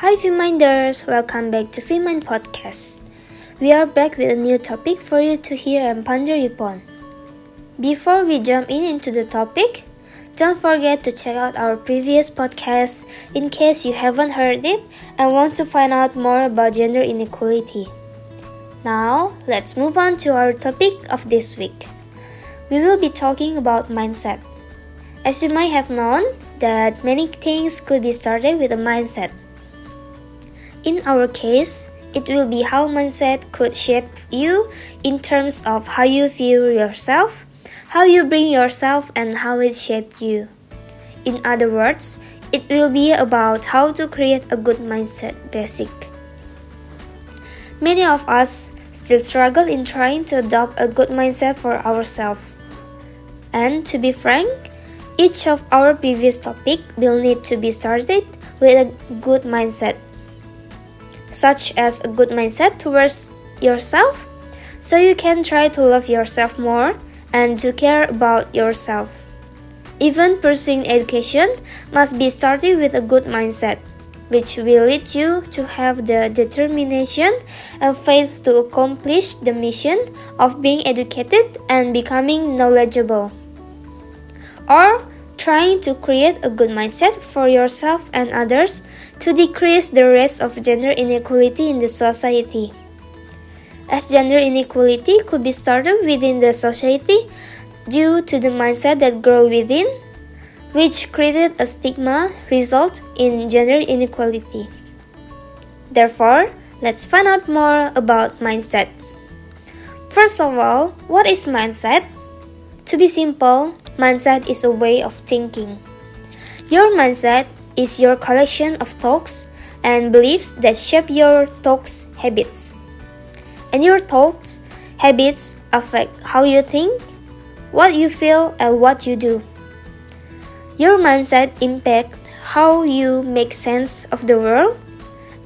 Hi, Feminders! Welcome back to Femind Podcast. We are back with a new topic for you to hear and ponder upon. Before we jump in into the topic, don't forget to check out our previous podcast in case you haven't heard it and want to find out more about gender inequality. Now, let's move on to our topic of this week. We will be talking about mindset. As you might have known, that many things could be started with a mindset. In our case, it will be how mindset could shape you in terms of how you view yourself, how you bring yourself, and how it shaped you. In other words, it will be about how to create a good mindset basic. Many of us still struggle in trying to adopt a good mindset for ourselves. And to be frank, each of our previous topic will need to be started with a good mindset such as a good mindset towards yourself, so you can try to love yourself more and to care about yourself. Even pursuing education must be started with a good mindset, which will lead you to have the determination and faith to accomplish the mission of being educated and becoming knowledgeable. Or trying to create a good mindset for yourself and others to decrease the rates of gender inequality in the society. As gender inequality could be started within the society due to the mindset that grow within, which created a stigma result in gender inequality. Therefore, let's find out more about mindset. First of all, what is mindset? To be simple, mindset is a way of thinking. Your mindset is your collection of thoughts and beliefs that shape your thoughts habits. And your thoughts habits affect how you think, what you feel, and what you do. Your mindset impact how you make sense of the world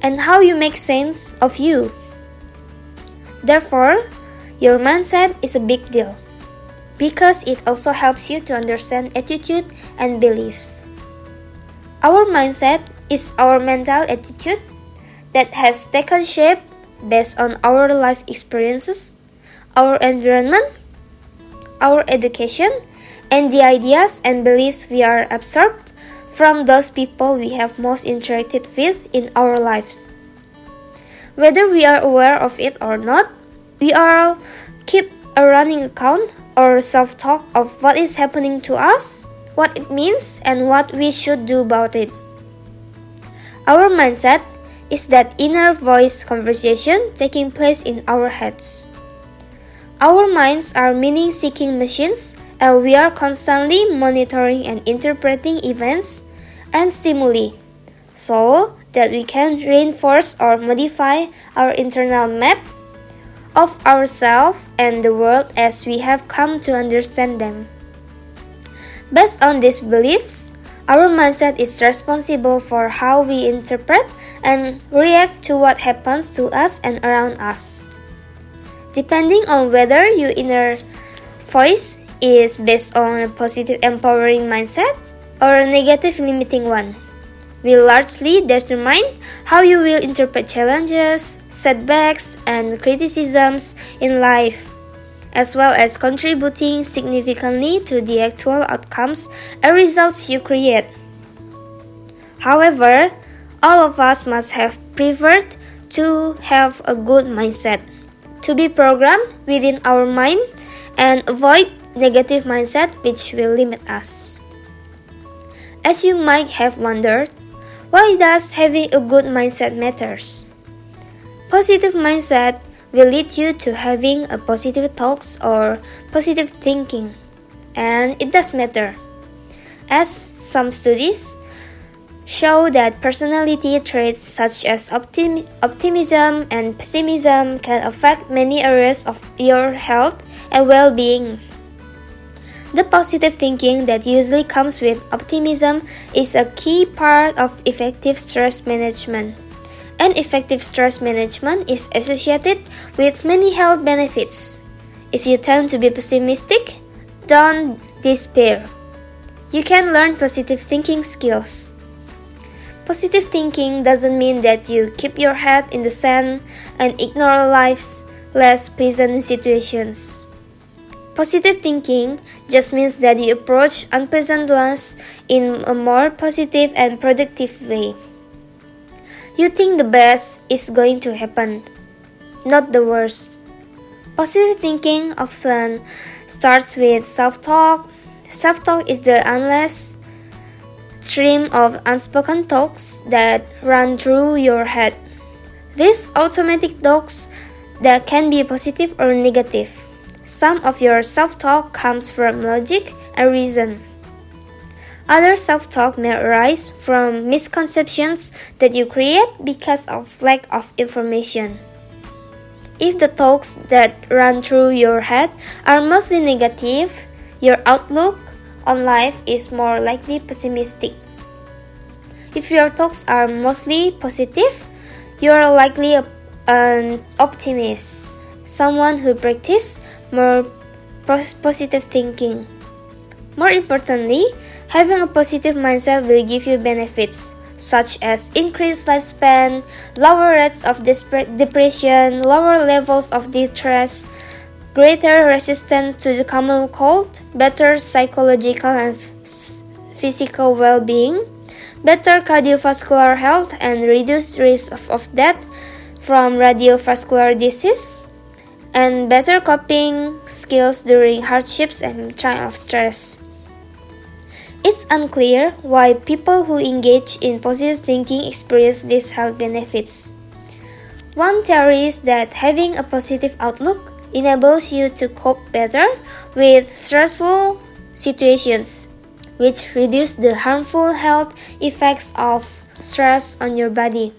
and how you make sense of you. Therefore, your mindset is a big deal because it also helps you to understand attitude and beliefs. Our mindset is our mental attitude that has taken shape based on our life experiences, our environment, our education, and the ideas and beliefs we are absorbed from those people we have most interacted with in our lives. Whether we are aware of it or not, we all keep a running account or self talk of what is happening to us what it means, and what we should do about it. Our mindset is that inner voice conversation taking place in our heads. Our minds are meaning seeking machines, and we are constantly monitoring and interpreting events and stimuli so that we can reinforce or modify our internal map of ourselves and the world as we have come to understand them. Based on these beliefs, our mindset is responsible for how we interpret and react to what happens to us and around us. Depending on whether your inner voice is based on a positive empowering mindset or a negative limiting one will largely determine how you will interpret challenges, setbacks, and criticisms in life as well as contributing significantly to the actual outcomes and results you create. However, all of us must have preferred to have a good mindset, to be programmed within our mind and avoid negative mindset which will limit us. As you might have wondered, why does having a good mindset matters? Positive mindset will lead you to having a positive thoughts or positive thinking. And it does matter. As some studies show that personality traits such as optim- optimism and pessimism can affect many areas of your health and well being. The positive thinking that usually comes with optimism is a key part of effective stress management and effective stress management is associated with many health benefits. If you tend to be pessimistic, don't despair. You can learn positive thinking skills. Positive thinking doesn't mean that you keep your head in the sand and ignore life's less pleasant situations. Positive thinking just means that you approach unpleasantness in a more positive and productive way. You think the best is going to happen, not the worst. Positive thinking often starts with self talk. Self talk is the endless stream of unspoken talks that run through your head. These automatic talks that can be positive or negative. Some of your self talk comes from logic and reason. Other self talk may arise from misconceptions that you create because of lack of information. If the talks that run through your head are mostly negative, your outlook on life is more likely pessimistic. If your talks are mostly positive, you are likely an optimist, someone who practices more positive thinking. More importantly, having a positive mindset will give you benefits such as increased lifespan, lower rates of depression, lower levels of distress, greater resistance to the common cold, better psychological and physical well-being, better cardiovascular health, and reduced risk of, of death from cardiovascular disease, and better coping skills during hardships and time of stress. It's unclear why people who engage in positive thinking experience these health benefits. One theory is that having a positive outlook enables you to cope better with stressful situations, which reduce the harmful health effects of stress on your body.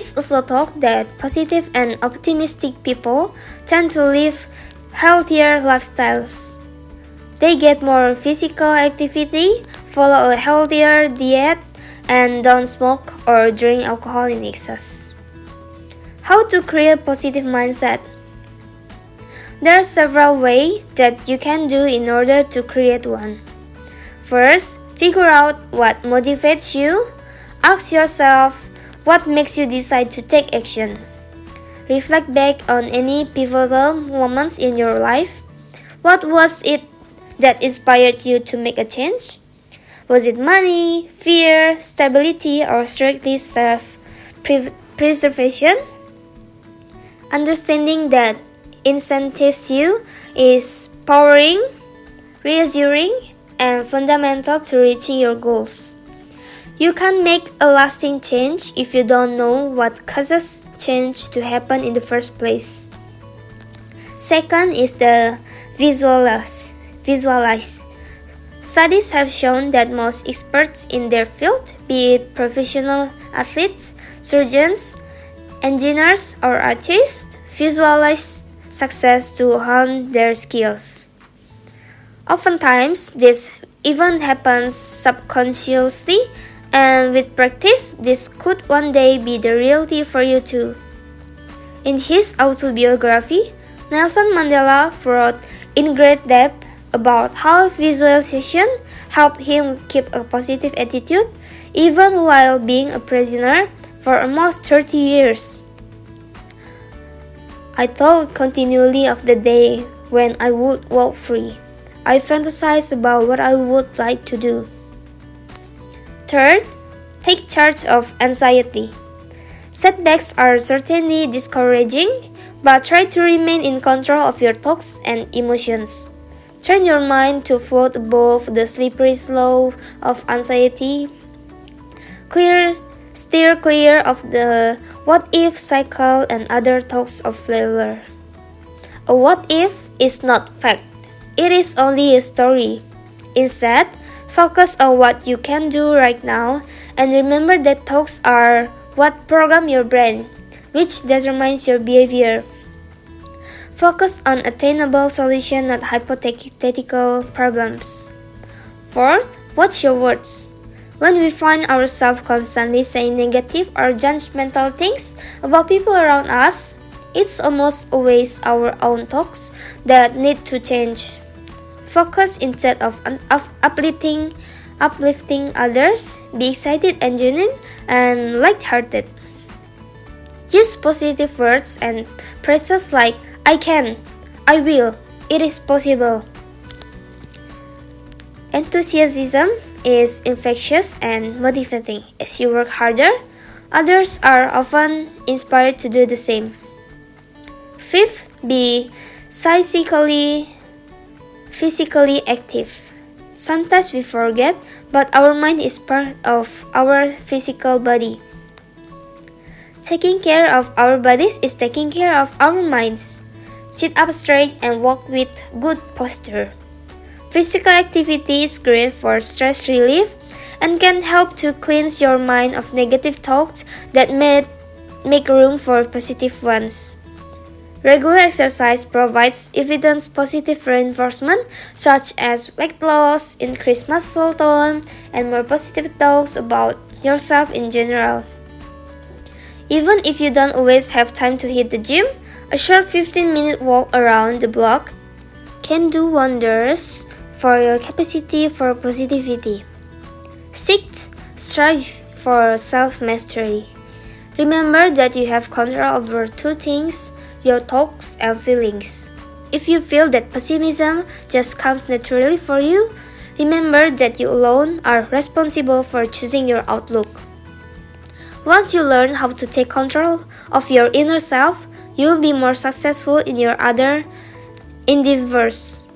It's also thought that positive and optimistic people tend to live healthier lifestyles. They get more physical activity, follow a healthier diet, and don't smoke or drink alcohol in excess. How to create positive mindset? There are several ways that you can do in order to create one. First, figure out what motivates you. Ask yourself what makes you decide to take action. Reflect back on any pivotal moments in your life. What was it that inspired you to make a change? Was it money, fear, stability, or strictly self preservation? Understanding that incentives you is powering, reassuring, and fundamental to reaching your goals. You can't make a lasting change if you don't know what causes change to happen in the first place. Second is the visualize visualize. Studies have shown that most experts in their field, be it professional athletes, surgeons, engineers, or artists, visualize success to hone their skills. Oftentimes, this even happens subconsciously, and with practice, this could one day be the reality for you too. In his autobiography, Nelson Mandela wrote in great depth about how visualization helped him keep a positive attitude even while being a prisoner for almost 30 years. I thought continually of the day when I would walk free. I fantasized about what I would like to do. Third, take charge of anxiety. Setbacks are certainly discouraging, but try to remain in control of your thoughts and emotions. Turn your mind to float above the slippery slope of anxiety. Clear, steer clear of the what if cycle and other talks of failure. A what if is not fact, it is only a story. Instead, focus on what you can do right now and remember that talks are what program your brain, which determines your behavior. Focus on attainable solution, not hypothetical problems. Fourth, watch your words. When we find ourselves constantly saying negative or judgmental things about people around us, it's almost always our own thoughts that need to change. Focus instead of, of uplifting uplifting others, be excited and genuine, and light-hearted. Use positive words and phrases like I can, I will, it is possible. Enthusiasm is infectious and motivating. As you work harder, others are often inspired to do the same. Fifth, be psychically physically active. Sometimes we forget, but our mind is part of our physical body. Taking care of our bodies is taking care of our minds. Sit up straight and walk with good posture. Physical activity is great for stress relief and can help to cleanse your mind of negative thoughts that may make room for positive ones. Regular exercise provides evidence positive reinforcement such as weight loss, increased muscle tone, and more positive thoughts about yourself in general. Even if you don't always have time to hit the gym, a short 15 minute walk around the block can do wonders for your capacity for positivity. 6. strive for self mastery. Remember that you have control over two things your thoughts and feelings. If you feel that pessimism just comes naturally for you, remember that you alone are responsible for choosing your outlook. Once you learn how to take control of your inner self, you will be more successful in your other endeavors.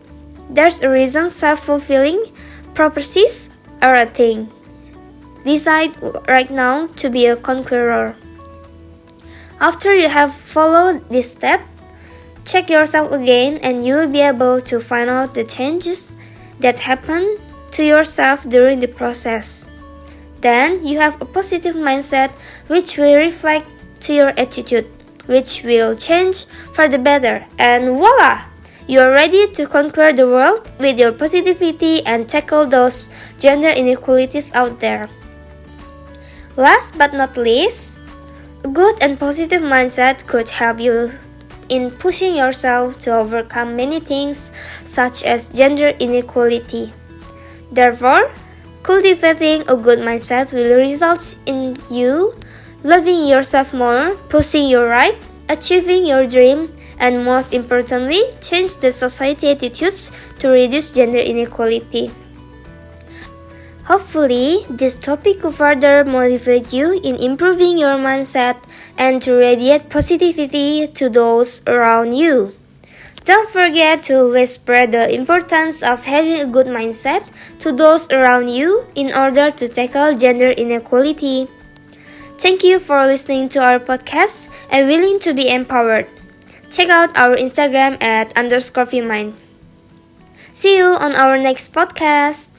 There's a reason self fulfilling prophecies are a thing. Decide right now to be a conqueror. After you have followed this step, check yourself again and you will be able to find out the changes that happen to yourself during the process. Then you have a positive mindset which will reflect to your attitude, which will change for the better, and voila! You are ready to conquer the world with your positivity and tackle those gender inequalities out there. Last but not least, good and positive mindset could help you in pushing yourself to overcome many things, such as gender inequality. Therefore, cultivating a good mindset will result in you loving yourself more, pushing your right, achieving your dream, and most importantly, change the society attitudes to reduce gender inequality. Hopefully, this topic will further motivate you in improving your mindset and to radiate positivity to those around you. Don't forget to always spread the importance of having a good mindset to those around you in order to tackle gender inequality. Thank you for listening to our podcast and willing to be empowered. Check out our Instagram at underscore Mind. See you on our next podcast.